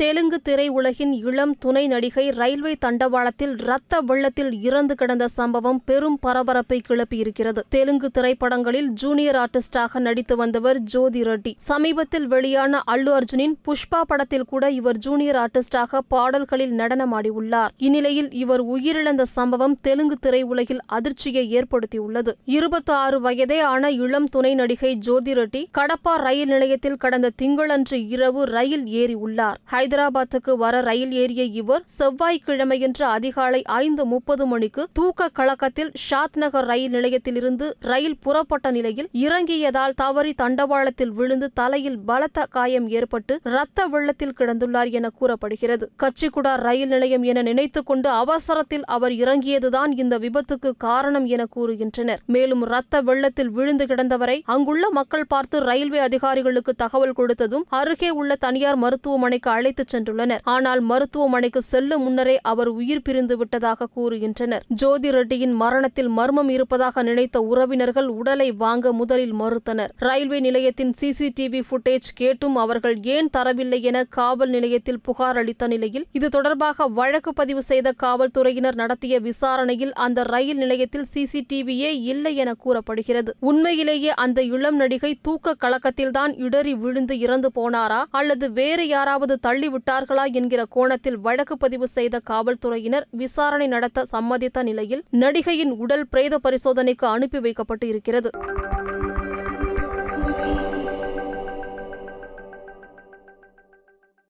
தெலுங்கு திரையுலகின் இளம் துணை நடிகை ரயில்வே தண்டவாளத்தில் ரத்த வெள்ளத்தில் இறந்து கிடந்த சம்பவம் பெரும் பரபரப்பை கிளப்பியிருக்கிறது. தெலுங்கு திரைப்படங்களில் ஜூனியர் ஆர்டிஸ்டாக நடித்து வந்தவர் ஜோதி ரெட்டி. சமீபத்தில் வெளியான அல்லு அர்ஜுனின் புஷ்பா படத்தில் கூட இவர் ஜூனியர் ஆர்டிஸ்டாக பாடல்களில் நடனமாடியுள்ளார். இந்நிலையில் இவர் உயிரிழந்த சம்பவம் தெலுங்கு திரையுலகில் அதிர்ச்சியை ஏற்படுத்தியுள்ளது. இருபத்தி ஆறு வயதே ஆன இளம் துணை நடிகை ஜோதி ரெட்டி கடப்பா ரயில் நிலையத்தில் கடந்த திங்களன்று இரவு ரயில் ஏறியுள்ளார். ஹைதராபாத்துக்கு வர ரயில் ஏறிய இவர் செவ்வாய்க்கிழமையன்று அதிகாலை ஐந்து முப்பது மணிக்கு தூக்க கழகத்தில் ஷாத் நகர் ரயில் நிலையத்திலிருந்து ரயில் புறப்பட்ட நிலையில் இறங்கியதால் தவறி தண்டவாளத்தில் விழுந்து தலையில் பலத்த காயம் ஏற்பட்டு ரத்த வெள்ளத்தில் கிடந்துள்ளார் என கூறப்படுகிறது. கச்சிகுடா ரயில் நிலையம் என நினைத்துக் கொண்டு அவசரத்தில் அவர் இறங்கியதுதான் இந்த விபத்துக்கு காரணம் என கூறுகின்றனர். மேலும் ரத்த வெள்ளத்தில் விழுந்து கிடந்தவரை அங்குள்ள மக்கள் பார்த்து ரயில்வே அதிகாரிகளுக்கு தகவல் கொடுத்ததும் அருகே உள்ள தனியார் மருத்துவமனைக்கு அழைத்து அழைத்துச் சென்றுள்ளனர். ஆனால் மருத்துவமனைக்கு செல்லும் முன்னரே அவர் உயிர் பிரிந்து விட்டதாக கூறுகின்றனர். ஜோதி ரெட்டியின் மரணத்தில் மர்மம் இருப்பதாக நினைத்த உறவினர்கள் உடலை வாங்க முதலில் மறுத்தனர். ரயில்வே நிலையத்தின் சிசிடிவி ஃபுட்டேஜ் கேட்டும் அவர்கள் ஏன் தரவில்லை என காவல் நிலையத்தில் புகார் அளித்த நிலையில் இது தொடர்பாக வழக்கு பதிவு செய்த காவல்துறையினர் நடத்திய விசாரணையில் அந்த ரயில் நிலையத்தில் சிசிடிவியே இல்லை என கூறப்படுகிறது. உண்மையிலேயே அந்த இளம் நடிகை தூக்க கலக்கத்தில்தான் இடறி விழுந்து இறந்து போனாரா? அல்லது வேறு யாராவது தள்ளி விட்டார்களா என்கிற கோணத்தில் வழக்கு பதிவு செய்த காவல்துறையினர் விசாரணை நடத்த சம்மதித்த நிலையில் நடிகையின் உடல் பிரேத பரிசோதனைக்கு அனுப்பி வைக்கப்பட்டு இருக்கிறது.